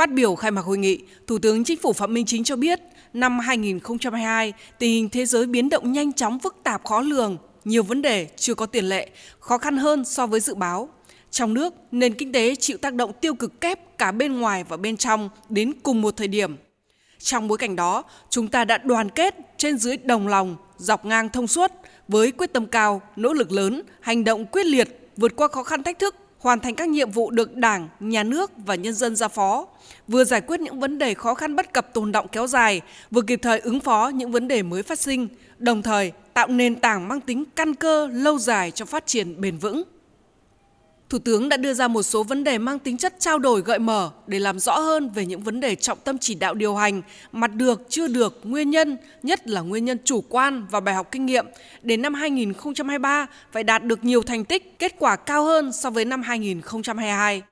Phát biểu khai mạc hội nghị, Thủ tướng Chính phủ Phạm Minh Chính cho biết, năm 2022, tình hình thế giới biến động nhanh chóng phức tạp khó lường, nhiều vấn đề chưa có tiền lệ, khó khăn hơn so với dự báo. Trong nước, nền kinh tế chịu tác động tiêu cực kép cả bên ngoài và bên trong đến cùng một thời điểm. Trong bối cảnh đó, chúng ta đã đoàn kết trên dưới đồng lòng, dọc ngang thông suốt với quyết tâm cao, nỗ lực lớn, hành động quyết liệt, vượt qua khó khăn thách thức, hoàn thành các nhiệm vụ được Đảng, Nhà nước và nhân dân giao phó, vừa giải quyết những vấn đề khó khăn bất cập tồn động kéo dài, vừa kịp thời ứng phó những vấn đề mới phát sinh, đồng thời tạo nền tảng mang tính căn cơ lâu dài cho phát triển bền vững. Thủ tướng đã đưa ra một số vấn đề mang tính chất trao đổi gợi mở để làm rõ hơn về những vấn đề trọng tâm chỉ đạo điều hành, mặt được, chưa được, nguyên nhân, nhất là nguyên nhân chủ quan và bài học kinh nghiệm. Đến năm 2023 phải đạt được nhiều thành tích, kết quả cao hơn so với năm 2022.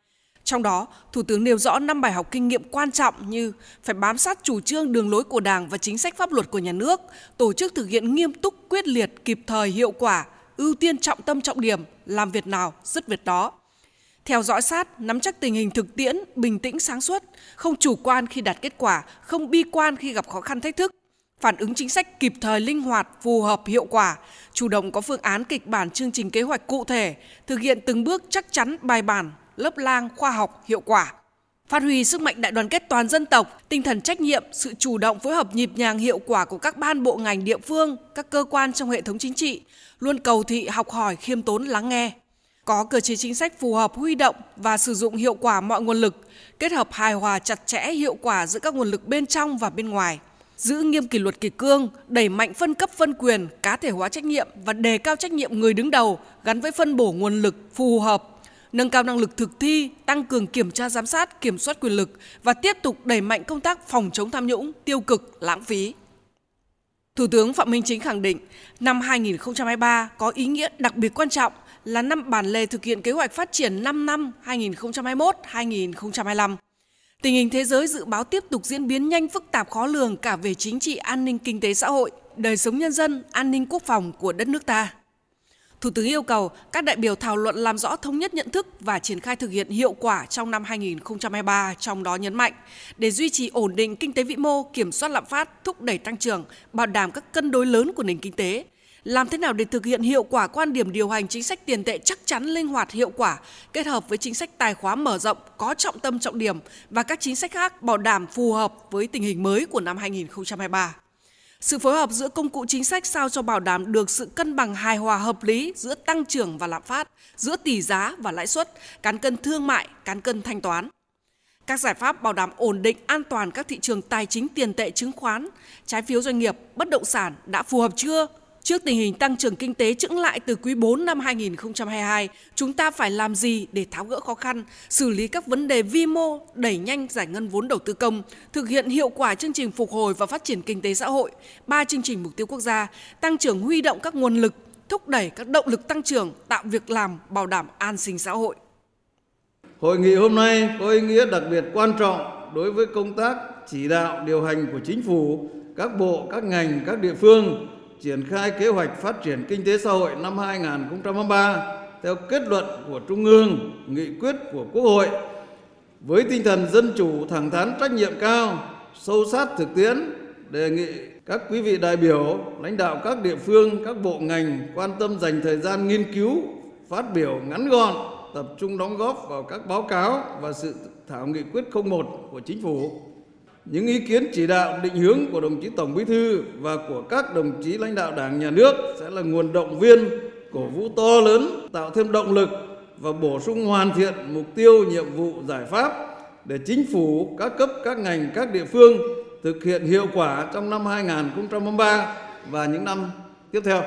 Trong đó, Thủ tướng nêu rõ 5 bài học kinh nghiệm quan trọng như phải bám sát chủ trương đường lối của Đảng và chính sách pháp luật của nhà nước, tổ chức thực hiện nghiêm túc, quyết liệt, kịp thời, hiệu quả, ưu tiên trọng tâm trọng điểm, làm việc nào, dứt việc đó. Theo dõi sát, nắm chắc tình hình thực tiễn, bình tĩnh sáng suốt, không chủ quan khi đạt kết quả, không bi quan khi gặp khó khăn thách thức, phản ứng chính sách kịp thời linh hoạt, phù hợp, hiệu quả, chủ động có phương án kịch bản chương trình kế hoạch cụ thể, thực hiện từng bước chắc chắn bài bản, lớp lang, khoa học, hiệu quả. Phát huy sức mạnh đại đoàn kết toàn dân tộc, tinh thần trách nhiệm, sự chủ động phối hợp nhịp nhàng hiệu quả của các ban bộ ngành địa phương, các cơ quan trong hệ thống chính trị, luôn cầu thị học hỏi khiêm tốn lắng nghe. Có cơ chế chính sách phù hợp huy động và sử dụng hiệu quả mọi nguồn lực, kết hợp hài hòa chặt chẽ hiệu quả giữa các nguồn lực bên trong và bên ngoài giữ nghiêm kỷ luật kỷ cương, đẩy mạnh phân cấp phân quyền, cá thể hóa trách nhiệm và đề cao trách nhiệm người đứng đầu gắn với phân bổ nguồn lực phù hợp nâng cao năng lực thực thi, tăng cường kiểm tra giám sát, kiểm soát quyền lực và tiếp tục đẩy mạnh công tác phòng chống tham nhũng, tiêu cực, lãng phí. Thủ tướng Phạm Minh Chính khẳng định, năm 2023 có ý nghĩa đặc biệt quan trọng là năm bản lề thực hiện kế hoạch phát triển 5 năm 2021-2025. Tình hình thế giới dự báo tiếp tục diễn biến nhanh phức tạp khó lường cả về chính trị, an ninh, kinh tế xã hội, đời sống nhân dân, an ninh quốc phòng của đất nước ta. Thủ tướng yêu cầu các đại biểu thảo luận làm rõ thống nhất nhận thức và triển khai thực hiện hiệu quả trong năm 2023, trong đó nhấn mạnh để duy trì ổn định kinh tế vĩ mô, kiểm soát lạm phát, thúc đẩy tăng trưởng, bảo đảm các cân đối lớn của nền kinh tế. Làm thế nào để thực hiện hiệu quả quan điểm điều hành chính sách tiền tệ chắc chắn, linh hoạt, hiệu quả, kết hợp với chính sách tài khóa mở rộng, có trọng tâm trọng điểm và các chính sách khác bảo đảm phù hợp với tình hình mới của năm 2023. Sự phối hợp giữa công cụ chính sách sao cho bảo đảm được sự cân bằng hài hòa hợp lý giữa tăng trưởng và lạm phát, giữa tỷ giá và lãi suất, cán cân thương mại, cán cân thanh toán. Các giải pháp bảo đảm ổn định an toàn các thị trường tài chính tiền tệ chứng khoán, trái phiếu doanh nghiệp, bất động sản đã phù hợp chưa? Trước tình hình tăng trưởng kinh tế chững lại từ quý 4 năm 2022, chúng ta phải làm gì để tháo gỡ khó khăn, xử lý các vấn đề vi mô, đẩy nhanh giải ngân vốn đầu tư công, thực hiện hiệu quả chương trình phục hồi và phát triển kinh tế xã hội, ba chương trình mục tiêu quốc gia, tăng trưởng huy động các nguồn lực, thúc đẩy các động lực tăng trưởng, tạo việc làm, bảo đảm an sinh xã hội. Hội nghị hôm nay có ý nghĩa đặc biệt quan trọng đối với công tác chỉ đạo điều hành của chính phủ, các bộ, các ngành, các địa phương triển khai kế hoạch phát triển kinh tế xã hội năm 2023 theo kết luận của Trung ương, nghị quyết của Quốc hội với tinh thần dân chủ, thẳng thắn, trách nhiệm cao, sâu sát thực tiễn, đề nghị các quý vị đại biểu, lãnh đạo các địa phương, các bộ ngành quan tâm dành thời gian nghiên cứu, phát biểu ngắn gọn, tập trung đóng góp vào các báo cáo và sự thảo nghị quyết 01 của chính phủ những ý kiến chỉ đạo định hướng của đồng chí Tổng Bí thư và của các đồng chí lãnh đạo Đảng nhà nước sẽ là nguồn động viên, cổ vũ to lớn, tạo thêm động lực và bổ sung hoàn thiện mục tiêu, nhiệm vụ, giải pháp để chính phủ, các cấp, các ngành, các địa phương thực hiện hiệu quả trong năm 2023 và những năm tiếp theo.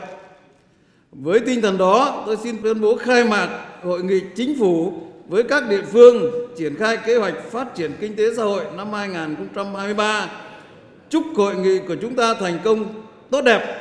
Với tinh thần đó, tôi xin tuyên bố khai mạc hội nghị chính phủ với các địa phương triển khai kế hoạch phát triển kinh tế xã hội năm 2023. Chúc hội nghị của chúng ta thành công tốt đẹp